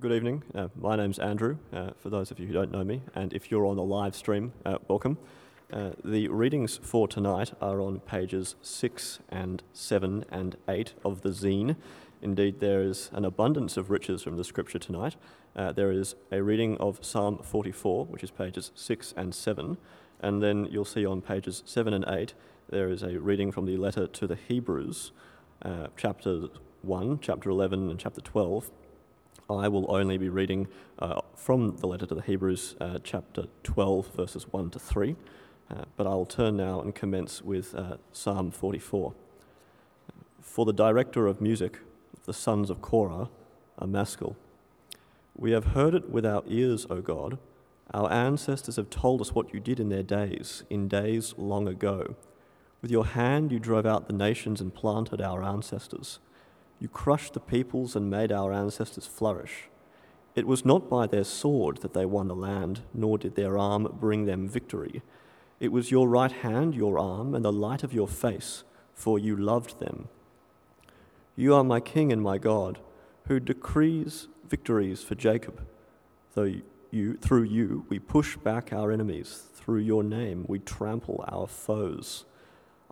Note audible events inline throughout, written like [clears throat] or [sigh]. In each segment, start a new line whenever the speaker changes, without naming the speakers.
Good evening. Uh, my name's Andrew, uh, for those of you who don't know me, and if you're on the live stream, uh, welcome. Uh, the readings for tonight are on pages 6 and 7 and 8 of the zine. Indeed, there is an abundance of riches from the scripture tonight. Uh, there is a reading of Psalm 44, which is pages 6 and 7, and then you'll see on pages 7 and 8 there is a reading from the letter to the Hebrews, uh, chapter 1, chapter 11, and chapter 12 I will only be reading uh, from the letter to the Hebrews, uh, chapter 12, verses 1 to 3. Uh, but I'll turn now and commence with uh, Psalm 44. For the director of music, the sons of Korah, a maskil. We have heard it with our ears, O God. Our ancestors have told us what you did in their days, in days long ago. With your hand you drove out the nations and planted our ancestors. You crushed the peoples and made our ancestors flourish. It was not by their sword that they won the land, nor did their arm bring them victory. It was your right hand, your arm, and the light of your face, for you loved them. You are my King and my God, who decrees victories for Jacob. Though you, through you we push back our enemies, through your name we trample our foes.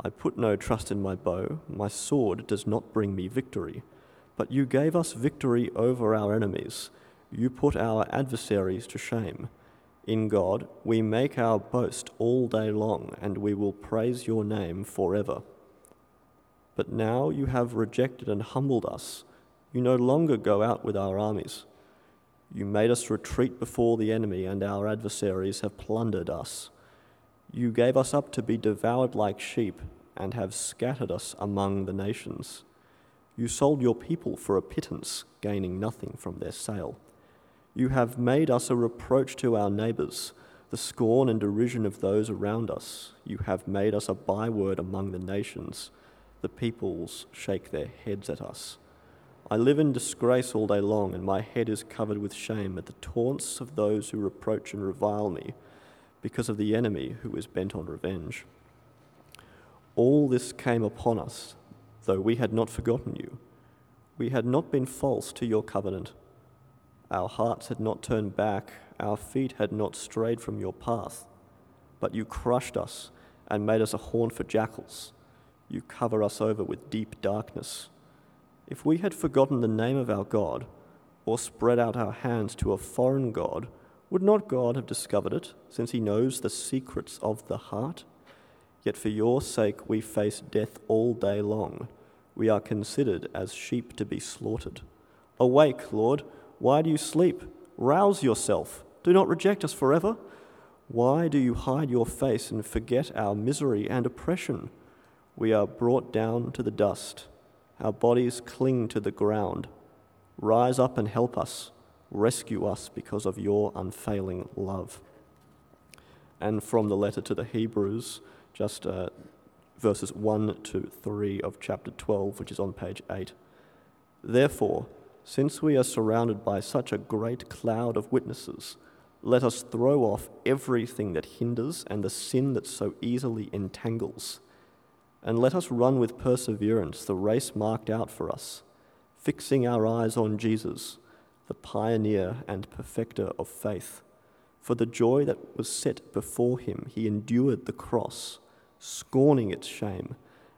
I put no trust in my bow, my sword does not bring me victory. But you gave us victory over our enemies. You put our adversaries to shame. In God, we make our boast all day long, and we will praise your name forever. But now you have rejected and humbled us. You no longer go out with our armies. You made us retreat before the enemy, and our adversaries have plundered us. You gave us up to be devoured like sheep and have scattered us among the nations. You sold your people for a pittance, gaining nothing from their sale. You have made us a reproach to our neighbors, the scorn and derision of those around us. You have made us a byword among the nations. The peoples shake their heads at us. I live in disgrace all day long, and my head is covered with shame at the taunts of those who reproach and revile me because of the enemy who was bent on revenge. All this came upon us, though we had not forgotten you. We had not been false to your covenant. Our hearts had not turned back, our feet had not strayed from your path. But you crushed us and made us a horn for jackals. You cover us over with deep darkness. If we had forgotten the name of our God, or spread out our hands to a foreign God, would not God have discovered it, since he knows the secrets of the heart? Yet for your sake we face death all day long. We are considered as sheep to be slaughtered. Awake, Lord, why do you sleep? Rouse yourself. Do not reject us forever. Why do you hide your face and forget our misery and oppression? We are brought down to the dust. Our bodies cling to the ground. Rise up and help us Rescue us because of your unfailing love. And from the letter to the Hebrews, just uh, verses 1 to 3 of chapter 12, which is on page 8. Therefore, since we are surrounded by such a great cloud of witnesses, let us throw off everything that hinders and the sin that so easily entangles. And let us run with perseverance the race marked out for us, fixing our eyes on Jesus the pioneer and perfecter of faith. For the joy that was set before him, he endured the cross, scorning its shame,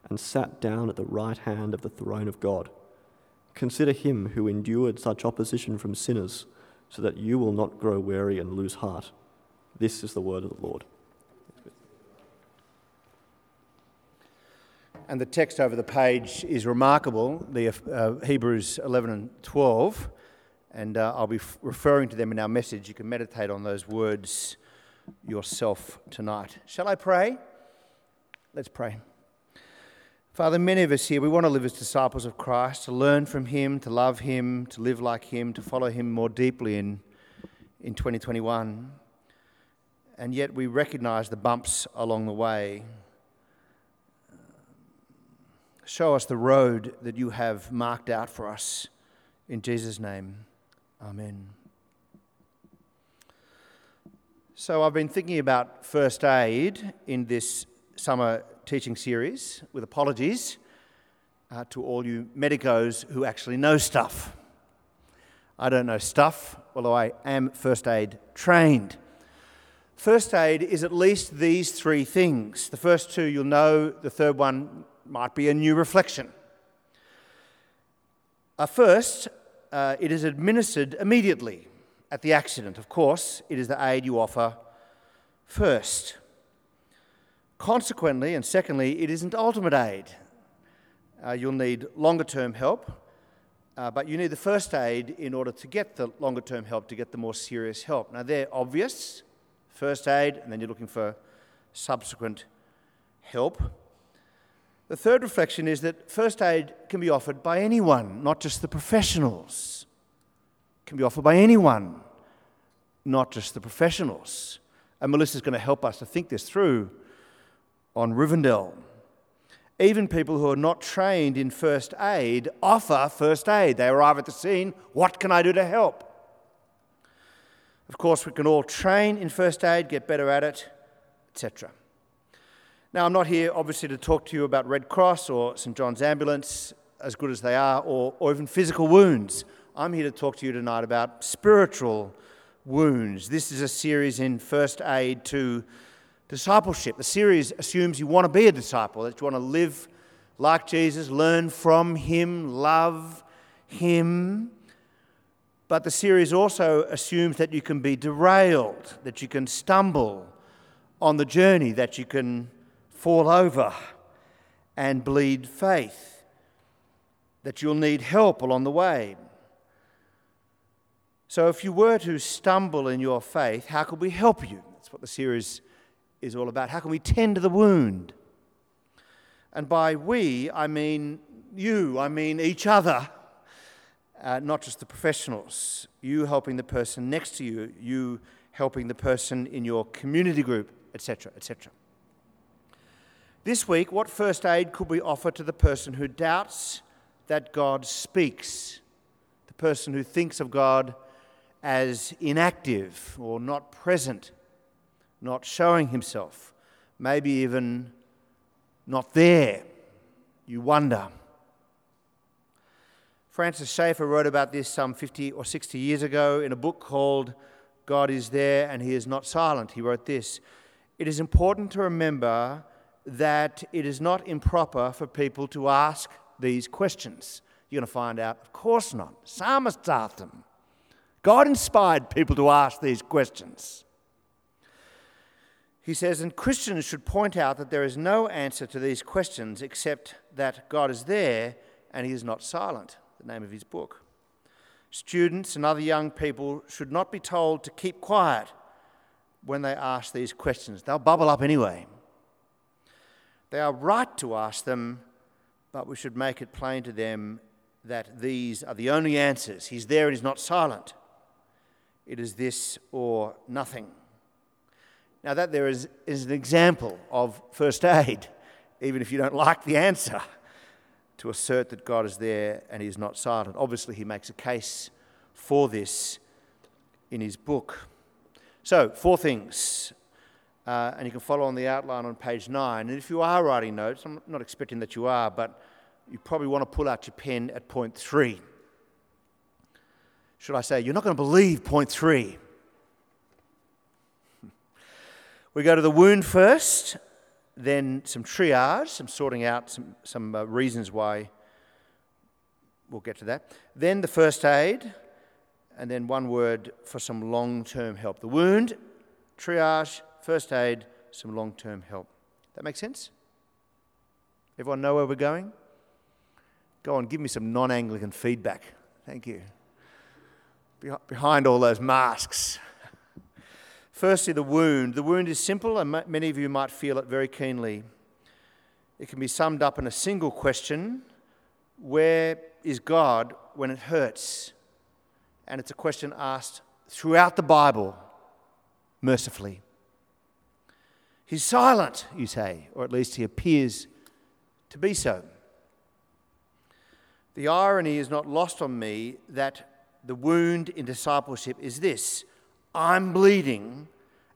and sat down at the right hand of the throne of God. Consider him who endured such opposition from sinners, so that you will not grow weary and lose heart. This is the word of the Lord.
And the text over the page is remarkable, the uh, Hebrews 11 and 12 and uh, I'll be f- referring to them in our message. You can meditate on those words yourself tonight. Shall I pray? Let's pray. Father, many of us here, we want to live as disciples of Christ, to learn from Him, to love Him, to live like Him, to follow Him more deeply in, in 2021. And yet we recognize the bumps along the way. Show us the road that you have marked out for us. In Jesus' name. Amen. So, I've been thinking about first aid in this summer teaching series, with apologies uh, to all you medicos who actually know stuff. I don't know stuff, although I am first aid trained. First aid is at least these three things. The first two you'll know, the third one might be a new reflection. Uh, first, uh, it is administered immediately at the accident. Of course, it is the aid you offer first. Consequently, and secondly, it isn't ultimate aid. Uh, you'll need longer term help, uh, but you need the first aid in order to get the longer term help, to get the more serious help. Now, they're obvious first aid, and then you're looking for subsequent help. The third reflection is that first aid can be offered by anyone, not just the professionals. It can be offered by anyone, not just the professionals. And Melissa's going to help us to think this through on Rivendell. Even people who are not trained in first aid offer first aid. They arrive at the scene, what can I do to help? Of course, we can all train in first aid, get better at it, etc. Now, I'm not here obviously to talk to you about Red Cross or St John's Ambulance, as good as they are, or, or even physical wounds. I'm here to talk to you tonight about spiritual wounds. This is a series in first aid to discipleship. The series assumes you want to be a disciple, that you want to live like Jesus, learn from him, love him. But the series also assumes that you can be derailed, that you can stumble on the journey, that you can fall over and bleed faith, that you'll need help along the way. So, if you were to stumble in your faith, how could we help you? That's what the series is all about. How can we tend to the wound? And by we, I mean you, I mean each other, uh, not just the professionals. You helping the person next to you, you helping the person in your community group, etc., etc. This week, what first aid could we offer to the person who doubts that God speaks? The person who thinks of God as inactive or not present? not showing himself, maybe even not there. You wonder. Francis Schaeffer wrote about this some 50 or 60 years ago in a book called God is There and He is Not Silent. He wrote this It is important to remember that it is not improper for people to ask these questions. You're going to find out, of course not. Psalmists asked them. God inspired people to ask these questions. He says, and Christians should point out that there is no answer to these questions except that God is there and He is not silent, the name of his book. Students and other young people should not be told to keep quiet when they ask these questions. They'll bubble up anyway. They are right to ask them, but we should make it plain to them that these are the only answers. He's there and he's not silent. It is this or nothing. Now, that there is, is an example of first aid, [laughs] even if you don't like the answer, to assert that God is there and He is not silent. Obviously, he makes a case for this in his book. So, four things. Uh, and you can follow on the outline on page nine. And if you are writing notes, I'm not expecting that you are, but you probably want to pull out your pen at point three. Should I say, you're not going to believe point three. [laughs] We go to the wound first, then some triage, some sorting out some, some uh, reasons why. We'll get to that. Then the first aid, and then one word for some long term help. The wound, triage, first aid, some long term help. That make sense? Everyone know where we're going? Go on, give me some non Anglican feedback. Thank you. Behind all those masks. Firstly, the wound. The wound is simple, and many of you might feel it very keenly. It can be summed up in a single question Where is God when it hurts? And it's a question asked throughout the Bible, mercifully. He's silent, you say, or at least he appears to be so. The irony is not lost on me that the wound in discipleship is this I'm bleeding,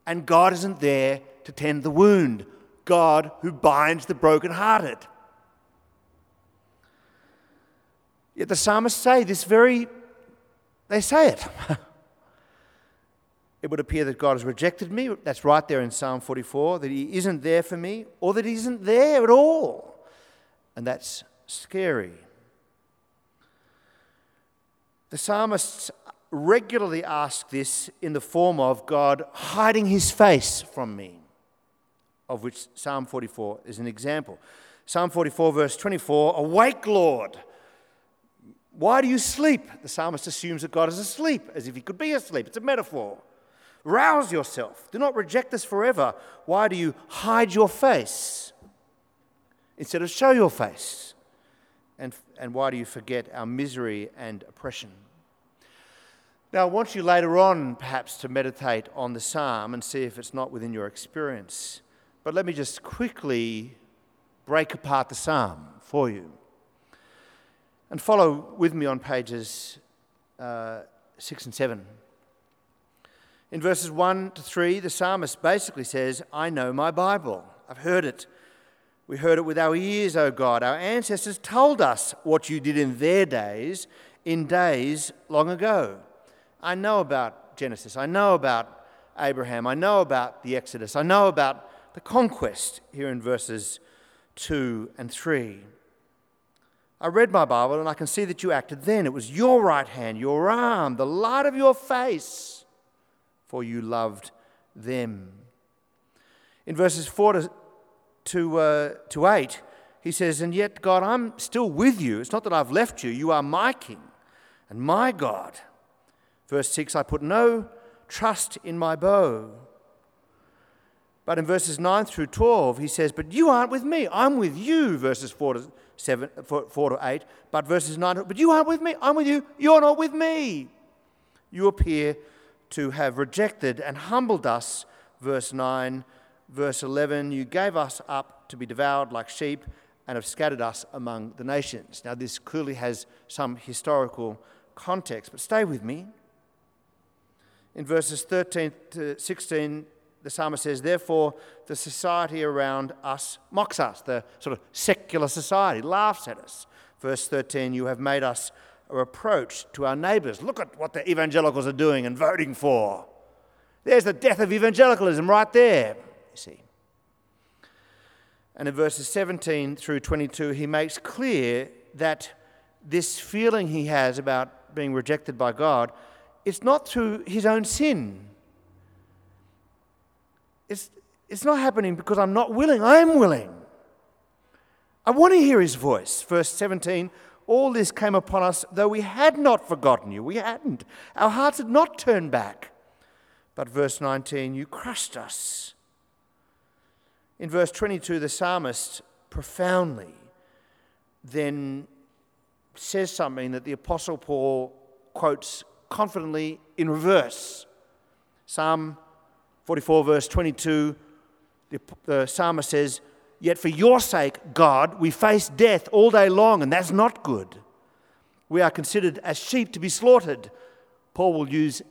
and God isn't there to tend the wound. God who binds the brokenhearted. Yet the psalmists say this very, they say it. [laughs] it would appear that God has rejected me. That's right there in Psalm 44, that He isn't there for me, or that He isn't there at all. And that's scary. The psalmists regularly ask this in the form of God hiding His face from me, of which Psalm 44 is an example. Psalm 44, verse 24 Awake, Lord! Why do you sleep? The psalmist assumes that God is asleep, as if he could be asleep. It's a metaphor. Rouse yourself. Do not reject us forever. Why do you hide your face instead of show your face? And, and why do you forget our misery and oppression? Now, I want you later on perhaps to meditate on the psalm and see if it's not within your experience. But let me just quickly break apart the psalm for you. And follow with me on pages uh, 6 and 7. In verses 1 to 3, the psalmist basically says, I know my Bible. I've heard it. We heard it with our ears, O God. Our ancestors told us what you did in their days, in days long ago. I know about Genesis. I know about Abraham. I know about the Exodus. I know about the conquest here in verses 2 and 3. I read my Bible and I can see that you acted then. It was your right hand, your arm, the light of your face, for you loved them. In verses 4 to, to, uh, to 8, he says, And yet, God, I'm still with you. It's not that I've left you. You are my king and my God. Verse 6, I put no trust in my bow. But in verses 9 through 12, he says, But you aren't with me. I'm with you, verses 4 to seven, four, four to eight. But verses nine, but you aren't with me. I'm with you. You're not with me. You appear to have rejected and humbled us. Verse 9. Verse 11, you gave us up to be devoured like sheep and have scattered us among the nations. Now, this clearly has some historical context, but stay with me. In verses 13 to 16, the psalmist says, Therefore, the society around us mocks us. The sort of secular society laughs at us. Verse 13, You have made us a reproach to our neighbours. Look at what the evangelicals are doing and voting for. There's the death of evangelicalism right there, you see. And in verses 17 through 22, he makes clear that this feeling he has about being rejected by God, it's not through his own sin it's, it's not happening because I'm not willing. I'm willing. I want to hear his voice. Verse 17 All this came upon us, though we had not forgotten you. We hadn't. Our hearts had not turned back. But verse 19, you crushed us. In verse 22, the psalmist profoundly then says something that the Apostle Paul quotes confidently in reverse. Psalm 44, verse 22, the, the psalmist says, Yet for your sake, God, we face death all day long, and that's not good. We are considered as sheep to be slaughtered. Paul will use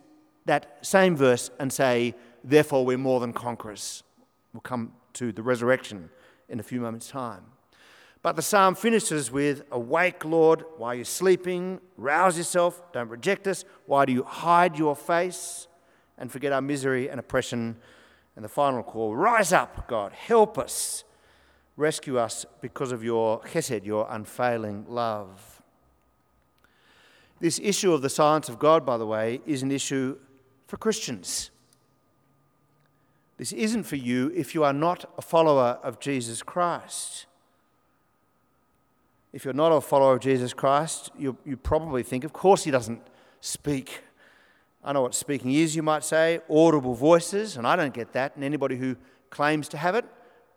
that same verse and say, Therefore, we're more than conquerors. We'll come to the resurrection in a few moments' time. But the psalm finishes with, Awake, Lord, why are you sleeping? Rouse yourself, don't reject us. Why do you hide your face? and forget our misery and oppression. And the final call rise up, God, help us, rescue us because of your chesed, your unfailing love. This issue of the silence of God, by the way, is an issue for Christians. This isn't for you if you are not a follower of Jesus Christ. If you're not a follower of Jesus Christ, you, you probably think, of course, he doesn't speak. I know what speaking is, you might say, audible voices, and I don't get that. And anybody who claims to have it,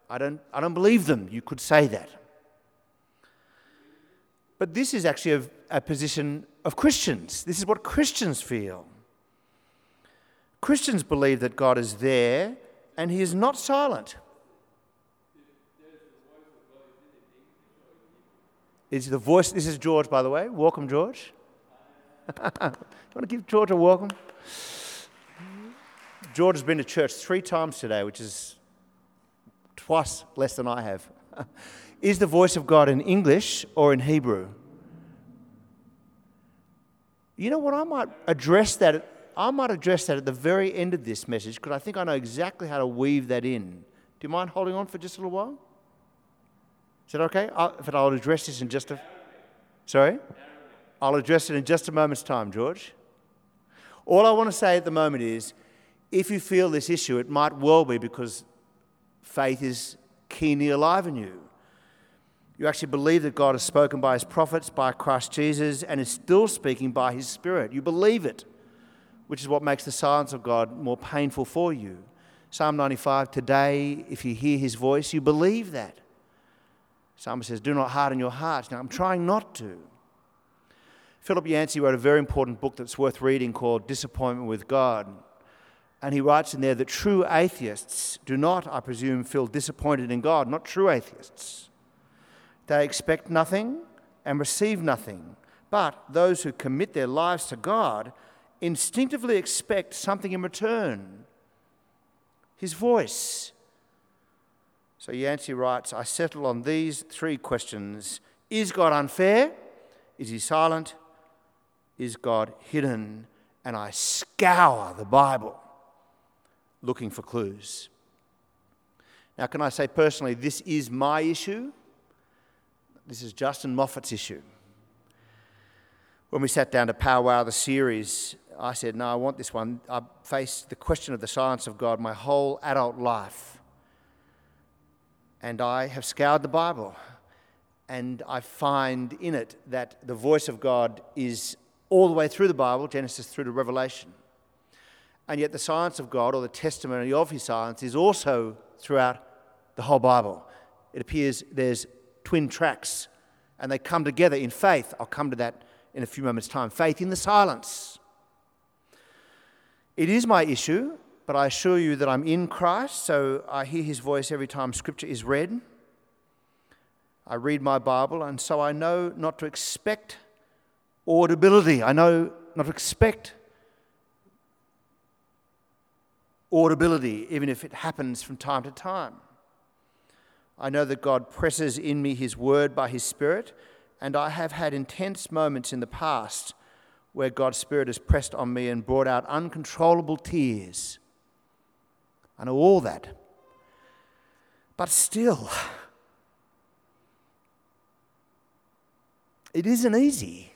I don't, I don't believe them. You could say that. But this is actually a, a position of Christians. This is what Christians feel. Christians believe that God is there and He is not silent. Is the voice? This is George, by the way. Welcome, George. Do [laughs] You want to give George a welcome? George has been to church three times today, which is twice less than I have. [laughs] is the voice of God in English or in Hebrew? You know what? I might address that. I might address that at the very end of this message because I think I know exactly how to weave that in. Do you mind holding on for just a little while? Is that okay? I'll, if I'll address this in just a. Sorry? I'll address it in just a moment's time, George. All I want to say at the moment is if you feel this issue, it might well be because faith is keenly alive in you. You actually believe that God has spoken by his prophets, by Christ Jesus, and is still speaking by his Spirit. You believe it, which is what makes the silence of God more painful for you. Psalm 95 Today, if you hear his voice, you believe that. Psalm says, Do not harden your hearts. Now, I'm trying not to. Philip Yancey wrote a very important book that's worth reading called Disappointment with God. And he writes in there that true atheists do not, I presume, feel disappointed in God, not true atheists. They expect nothing and receive nothing. But those who commit their lives to God instinctively expect something in return His voice. So Yancey writes I settle on these three questions Is God unfair? Is He silent? Is God hidden? And I scour the Bible looking for clues. Now, can I say personally, this is my issue? This is Justin Moffat's issue. When we sat down to powwow the series, I said, No, I want this one. I faced the question of the silence of God my whole adult life. And I have scoured the Bible, and I find in it that the voice of God is all the way through the Bible, Genesis through to Revelation. And yet, the silence of God, or the testimony of his silence, is also throughout the whole Bible. It appears there's twin tracks, and they come together in faith. I'll come to that in a few moments' time. Faith in the silence. It is my issue, but I assure you that I'm in Christ, so I hear his voice every time scripture is read. I read my Bible, and so I know not to expect audibility. I know not to expect audibility, even if it happens from time to time. I know that God presses in me His word by His Spirit, and I have had intense moments in the past where God's Spirit has pressed on me and brought out uncontrollable tears. I know all that. But still, it isn't easy.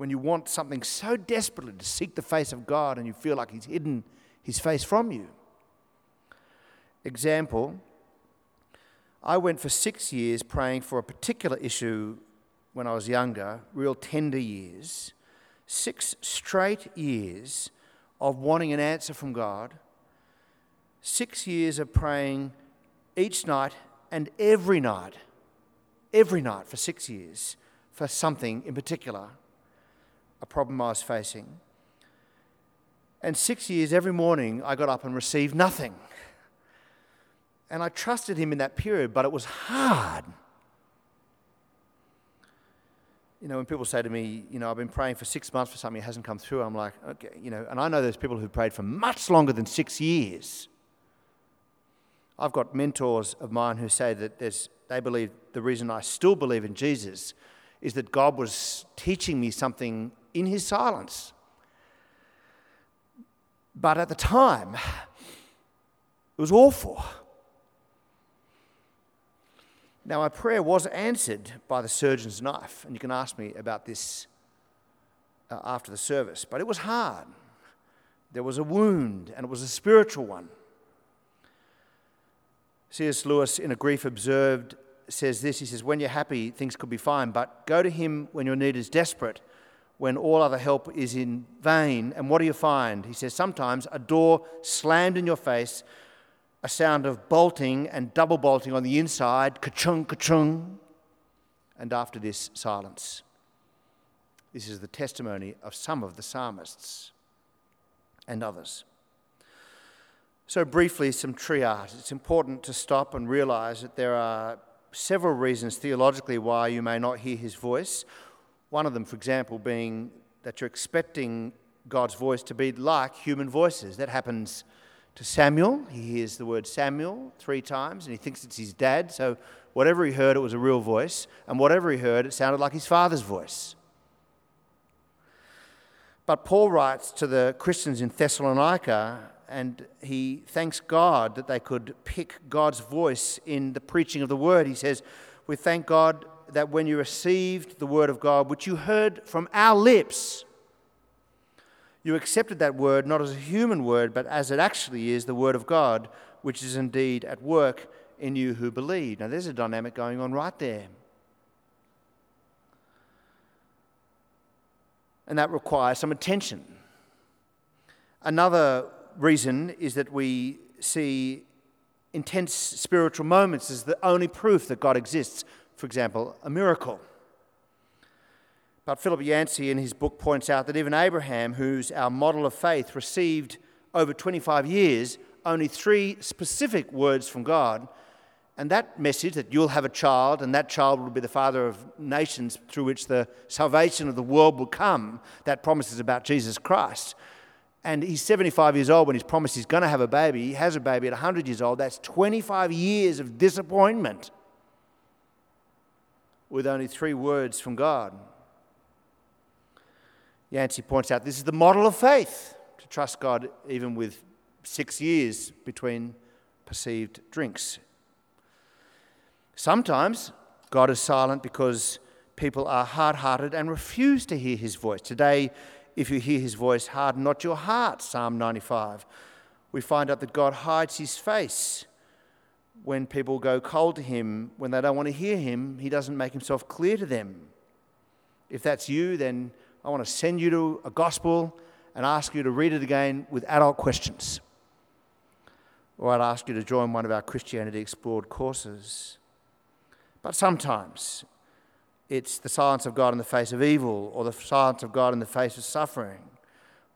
When you want something so desperately to seek the face of God and you feel like He's hidden His face from you. Example I went for six years praying for a particular issue when I was younger, real tender years. Six straight years of wanting an answer from God. Six years of praying each night and every night, every night for six years for something in particular a problem I was facing. And six years, every morning, I got up and received nothing. And I trusted him in that period, but it was hard. You know, when people say to me, you know, I've been praying for six months for something that hasn't come through, I'm like, okay, you know, and I know there's people who have prayed for much longer than six years. I've got mentors of mine who say that they believe the reason I still believe in Jesus is that God was teaching me something in his silence. But at the time, it was awful. Now, my prayer was answered by the surgeon's knife, and you can ask me about this uh, after the service, but it was hard. There was a wound, and it was a spiritual one. C.S. Lewis, in A Grief Observed, says this He says, When you're happy, things could be fine, but go to him when your need is desperate when all other help is in vain. And what do you find? He says, sometimes a door slammed in your face, a sound of bolting and double bolting on the inside, ka-chung, ka-chung, and after this, silence. This is the testimony of some of the psalmists and others. So, briefly, some triage. It's important to stop and realize that there are several reasons theologically why you may not hear his voice one of them, for example, being that you're expecting God's voice to be like human voices. That happens to Samuel. He hears the word Samuel three times and he thinks it's his dad. So whatever he heard, it was a real voice, and whatever he heard, it sounded like his father's voice. But Paul writes to the Christians in Thessalonica, and he thanks God that they could pick God's voice in the preaching of the word. He says, We thank God that when you received the word of God, which you heard from our lips, you accepted that word not as a human word, but as it actually is the word of God, which is indeed at work in you who believe. Now, there's a dynamic going on right there. and that requires some attention. Another reason is that we see intense spiritual moments as the only proof that God exists. For example, a miracle. But Philip Yancey in his book points out that even Abraham, who's our model of faith, received over 25 years only three specific words from God and that message that you'll have a child and that child will be the father of nations through which the salvation of the world will come, that promise is about Jesus Christ. And he's 75 years old when he's promised he's going to have a baby. He has a baby at 100 years old. That's 25 years of disappointment with only three words from God. Yancey points out this is the model of faith to trust God even with six years between perceived drinks Sometimes God is silent because people are hard hearted and refuse to hear his voice. Today, if you hear his voice, harden not your heart, Psalm 95. We find out that God hides his face when people go cold to him, when they don't want to hear him, he doesn't make himself clear to them. If that's you, then I want to send you to a gospel and ask you to read it again with adult questions. Or I'd ask you to join one of our Christianity Explored courses. But sometimes it's the silence of God in the face of evil or the silence of God in the face of suffering.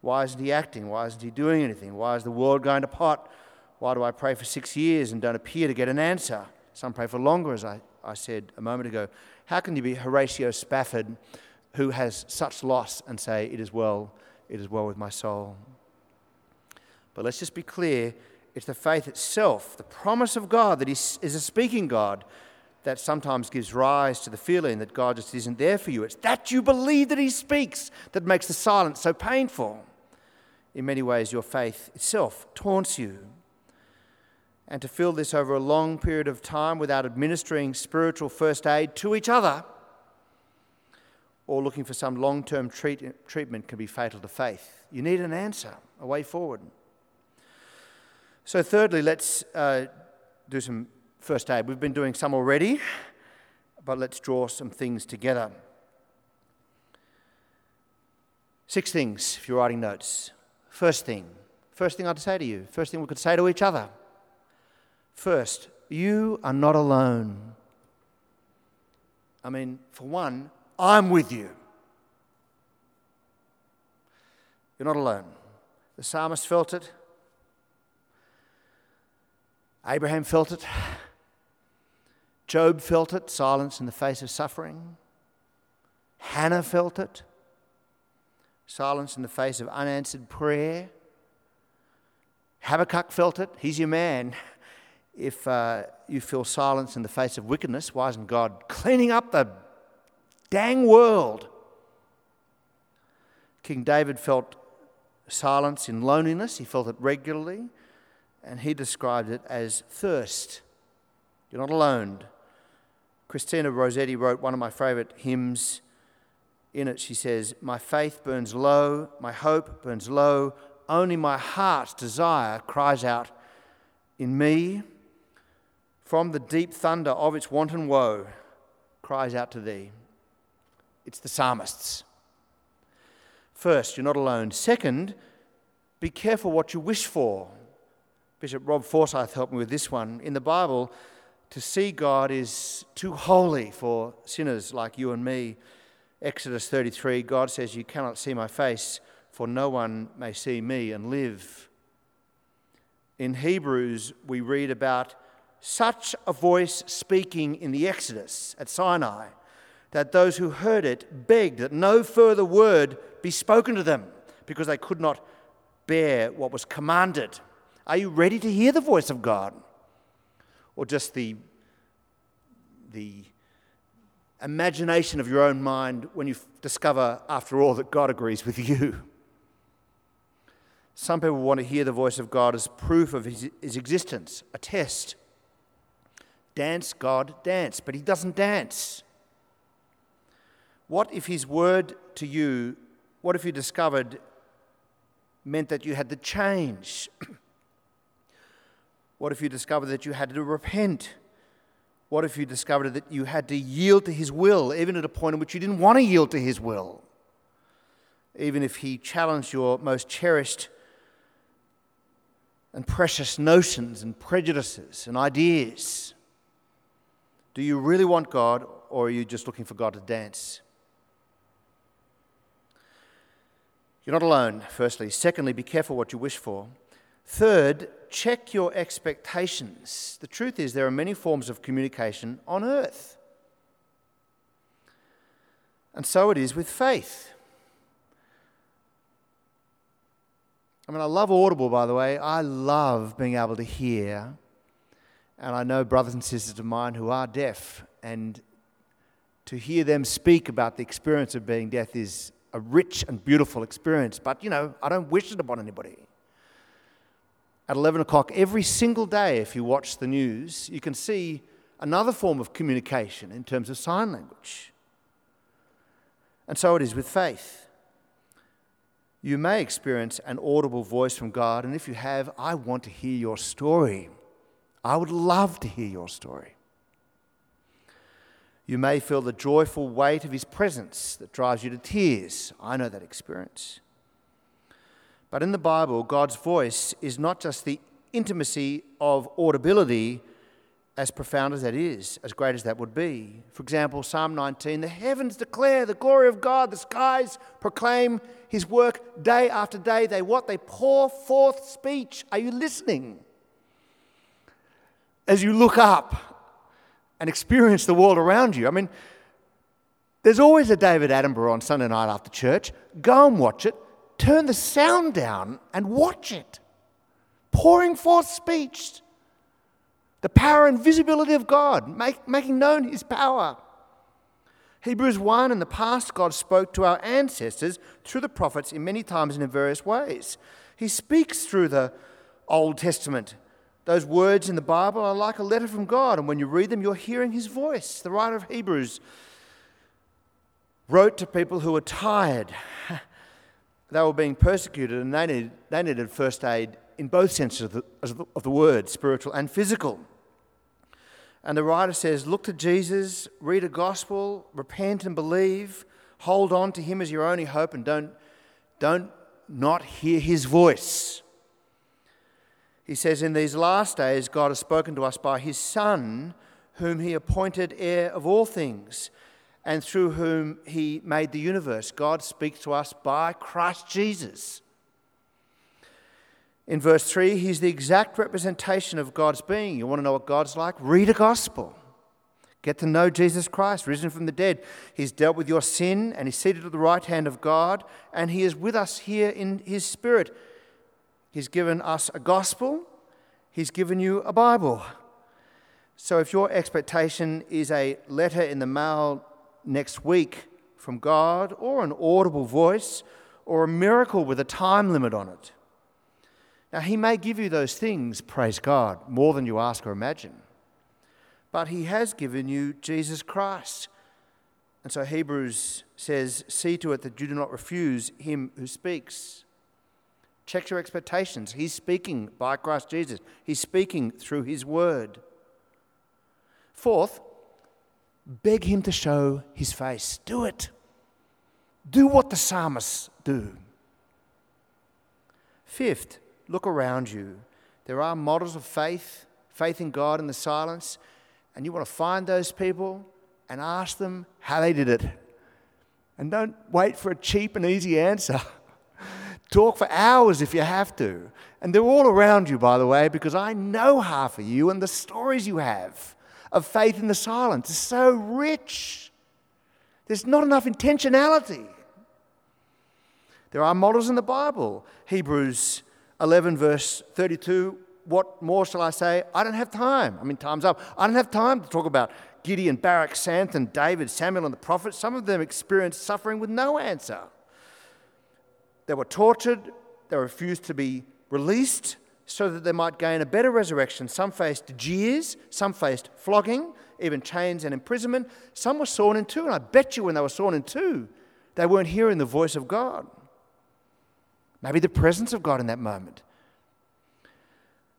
Why isn't he acting? Why isn't he doing anything? Why is the world going to pot? Why do I pray for six years and don't appear to get an answer? Some pray for longer, as I, I said a moment ago. How can you be Horatio Spafford, who has such loss, and say, It is well, it is well with my soul? But let's just be clear it's the faith itself, the promise of God that He is a speaking God, that sometimes gives rise to the feeling that God just isn't there for you. It's that you believe that He speaks that makes the silence so painful. In many ways, your faith itself taunts you. And to feel this over a long period of time without administering spiritual first aid to each other or looking for some long term treat- treatment can be fatal to faith. You need an answer, a way forward. So, thirdly, let's uh, do some first aid. We've been doing some already, but let's draw some things together. Six things if you're writing notes. First thing, first thing I'd say to you, first thing we could say to each other. First, you are not alone. I mean, for one, I'm with you. You're not alone. The psalmist felt it. Abraham felt it. Job felt it, silence in the face of suffering. Hannah felt it, silence in the face of unanswered prayer. Habakkuk felt it, he's your man. If uh, you feel silence in the face of wickedness, why isn't God cleaning up the dang world? King David felt silence in loneliness, he felt it regularly, and he described it as thirst. You're not alone. Christina Rossetti wrote one of my favourite hymns. In it, she says, My faith burns low, my hope burns low, only my heart's desire cries out in me. From the deep thunder of its wanton woe, cries out to thee. It's the psalmists. First, you're not alone. Second, be careful what you wish for. Bishop Rob Forsyth helped me with this one. In the Bible, to see God is too holy for sinners like you and me. Exodus 33, God says, You cannot see my face, for no one may see me and live. In Hebrews, we read about such a voice speaking in the Exodus at Sinai that those who heard it begged that no further word be spoken to them because they could not bear what was commanded. Are you ready to hear the voice of God? or just the the imagination of your own mind when you discover, after all, that God agrees with you. Some people want to hear the voice of God as proof of his, his existence, a test. Dance, God, dance. But he doesn't dance. What if his word to you, what if you discovered meant that you had to change? [clears throat] what if you discovered that you had to repent? What if you discovered that you had to yield to his will, even at a point in which you didn't want to yield to his will? Even if he challenged your most cherished and precious notions and prejudices and ideas. Do you really want God, or are you just looking for God to dance? You're not alone, firstly. Secondly, be careful what you wish for. Third, check your expectations. The truth is, there are many forms of communication on earth. And so it is with faith. I mean, I love Audible, by the way. I love being able to hear. And I know brothers and sisters of mine who are deaf, and to hear them speak about the experience of being deaf is a rich and beautiful experience. But, you know, I don't wish it upon anybody. At 11 o'clock every single day, if you watch the news, you can see another form of communication in terms of sign language. And so it is with faith you may experience an audible voice from God, and if you have, I want to hear your story. I would love to hear your story. You may feel the joyful weight of His presence that drives you to tears. I know that experience. But in the Bible, God's voice is not just the intimacy of audibility as profound as that is, as great as that would be. For example, Psalm 19 the heavens declare the glory of God, the skies proclaim his work day after day. They what? They pour forth speech. Are you listening? As you look up and experience the world around you. I mean, there's always a David Attenborough on Sunday night after church. Go and watch it. Turn the sound down and watch it. Pouring forth speech the power and visibility of God, make, making known his power. Hebrews 1 In the past, God spoke to our ancestors through the prophets in many times and in various ways. He speaks through the Old Testament. Those words in the Bible are like a letter from God, and when you read them, you're hearing his voice. The writer of Hebrews wrote to people who were tired. [laughs] they were being persecuted, and they needed, they needed first aid in both senses of the, of the word, spiritual and physical. And the writer says, Look to Jesus, read a gospel, repent and believe, hold on to him as your only hope, and don't, don't not hear his voice. He says, In these last days, God has spoken to us by his Son, whom he appointed heir of all things, and through whom he made the universe. God speaks to us by Christ Jesus. In verse 3, he's the exact representation of God's being. You want to know what God's like? Read a gospel. Get to know Jesus Christ, risen from the dead. He's dealt with your sin and he's seated at the right hand of God, and he is with us here in his spirit. He's given us a gospel, he's given you a Bible. So if your expectation is a letter in the mail next week from God, or an audible voice, or a miracle with a time limit on it, now, He may give you those things, praise God, more than you ask or imagine. But He has given you Jesus Christ. And so Hebrews says, See to it that you do not refuse Him who speaks. Check your expectations. He's speaking by Christ Jesus, He's speaking through His word. Fourth, beg Him to show His face. Do it. Do what the psalmists do. Fifth, Look around you. There are models of faith, faith in God in the silence, and you want to find those people and ask them how they did it. And don't wait for a cheap and easy answer. [laughs] Talk for hours if you have to. And they're all around you, by the way, because I know half of you and the stories you have of faith in the silence is so rich. There's not enough intentionality. There are models in the Bible. Hebrews 11, verse 32, what more shall I say? I don't have time. I mean, time's up. I don't have time to talk about Gideon, Barak, Samson, David, Samuel, and the prophets, some of them experienced suffering with no answer. They were tortured, they refused to be released so that they might gain a better resurrection. Some faced jeers, some faced flogging, even chains and imprisonment. Some were sawn in two, and I bet you when they were sawn in two, they weren't hearing the voice of God. Maybe the presence of God in that moment.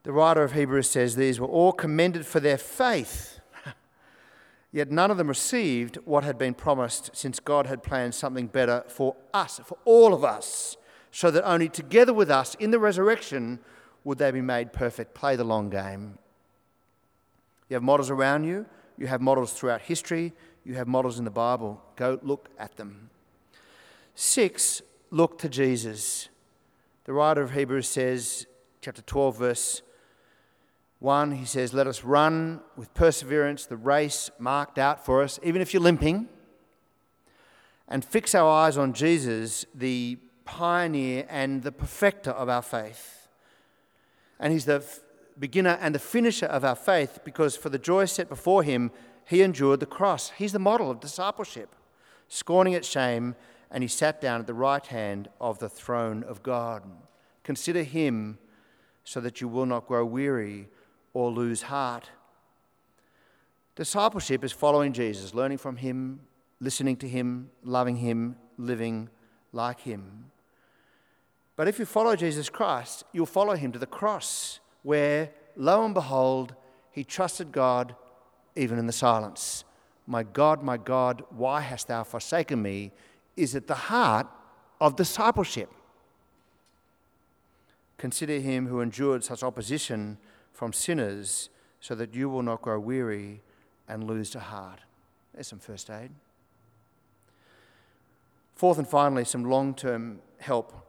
The writer of Hebrews says these were all commended for their faith. Yet none of them received what had been promised, since God had planned something better for us, for all of us, so that only together with us in the resurrection would they be made perfect. Play the long game. You have models around you, you have models throughout history, you have models in the Bible. Go look at them. Six, look to Jesus. The writer of Hebrews says, chapter 12, verse 1, he says, Let us run with perseverance the race marked out for us, even if you're limping, and fix our eyes on Jesus, the pioneer and the perfecter of our faith. And he's the beginner and the finisher of our faith because for the joy set before him, he endured the cross. He's the model of discipleship, scorning its shame, and he sat down at the right hand of the throne of God. Consider him so that you will not grow weary or lose heart. Discipleship is following Jesus, learning from him, listening to him, loving him, living like him. But if you follow Jesus Christ, you'll follow him to the cross, where, lo and behold, he trusted God even in the silence. My God, my God, why hast thou forsaken me? is at the heart of discipleship. Consider him who endured such opposition from sinners so that you will not grow weary and lose the heart. There's some first aid. Fourth and finally, some long term help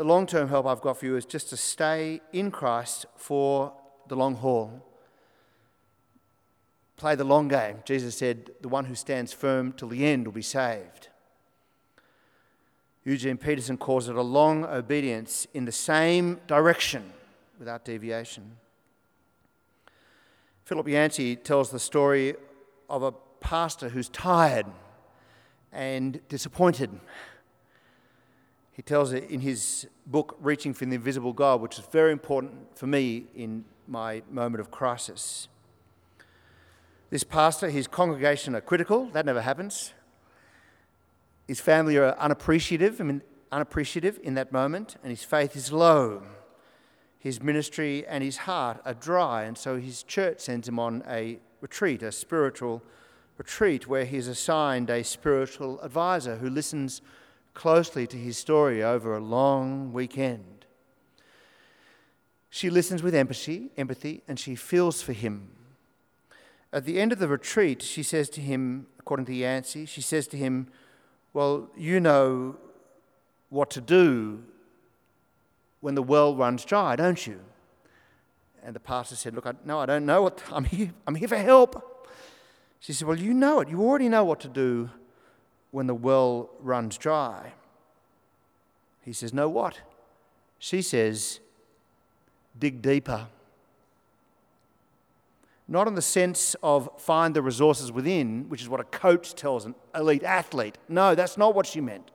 the long term help I've got for you is just to stay in Christ for the long haul. Play the long game. Jesus said, The one who stands firm till the end will be saved. Eugene Peterson calls it a long obedience in the same direction without deviation. Philip Yancey tells the story of a pastor who's tired and disappointed he tells it in his book, Reaching for the Invisible God, which is very important for me in my moment of crisis. This pastor, his congregation are critical, that never happens. His family are unappreciative, I mean, unappreciative in that moment, and his faith is low. His ministry and his heart are dry, and so his church sends him on a retreat, a spiritual retreat, where he's assigned a spiritual advisor who listens closely to his story over a long weekend. She listens with empathy, empathy, and she feels for him. At the end of the retreat, she says to him, according to Yancey, she says to him, Well, you know what to do when the well runs dry, don't you? And the pastor said, Look, I, no, I don't know what, [laughs] I'm here, I'm here for help. She said, Well, you know it. You already know what to do when the well runs dry. He says, No, what? She says, Dig deeper. Not in the sense of find the resources within, which is what a coach tells an elite athlete. No, that's not what she meant.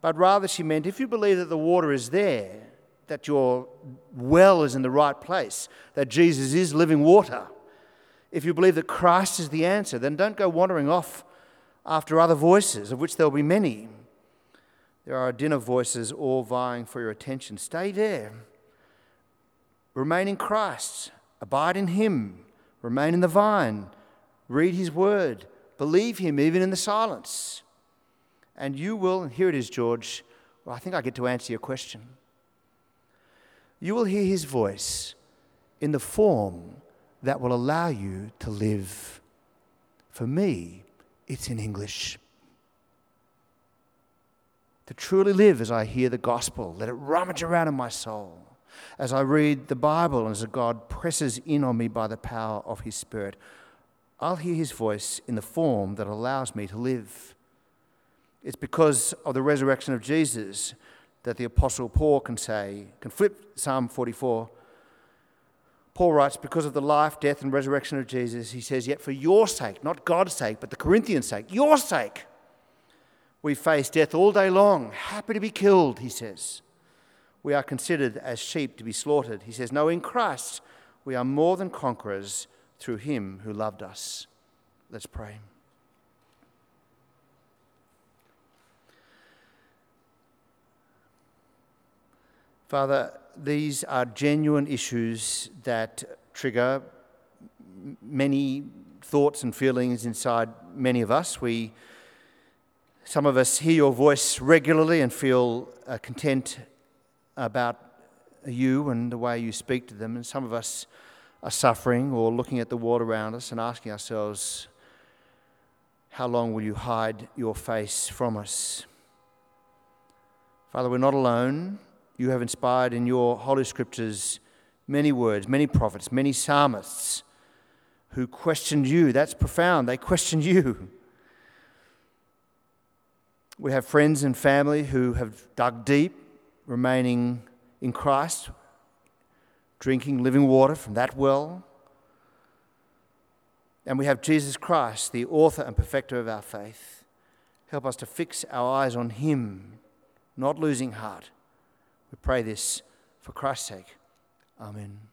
But rather, she meant if you believe that the water is there, that your well is in the right place, that Jesus is living water, if you believe that Christ is the answer, then don't go wandering off after other voices, of which there will be many. There are a din of voices all vying for your attention. Stay there. Remain in Christ. Abide in Him. Remain in the vine. Read His word. Believe Him even in the silence. And you will, and here it is, George. Well, I think I get to answer your question. You will hear His voice in the form that will allow you to live. For me, it's in English. To truly live as I hear the gospel, let it rummage around in my soul. As I read the Bible and as God presses in on me by the power of His Spirit, I'll hear His voice in the form that allows me to live. It's because of the resurrection of Jesus that the Apostle Paul can say, can flip Psalm 44 Paul writes, because of the life, death, and resurrection of Jesus, he says, Yet for your sake, not God's sake, but the Corinthians' sake, your sake, we face death all day long, happy to be killed, he says. We are considered as sheep to be slaughtered. He says, No, in Christ, we are more than conquerors through him who loved us. Let's pray. Father, these are genuine issues that trigger many thoughts and feelings inside many of us. We, some of us hear your voice regularly and feel uh, content about you and the way you speak to them, and some of us are suffering or looking at the world around us and asking ourselves, How long will you hide your face from us? Father, we're not alone you have inspired in your Holy Scriptures many words, many prophets, many psalmists who questioned you. That's profound. They questioned you. We have friends and family who have dug deep, remaining in Christ, drinking living water from that well. And we have Jesus Christ, the author and perfecter of our faith. Help us to fix our eyes on Him, not losing heart we pray this for Christ's sake. Amen.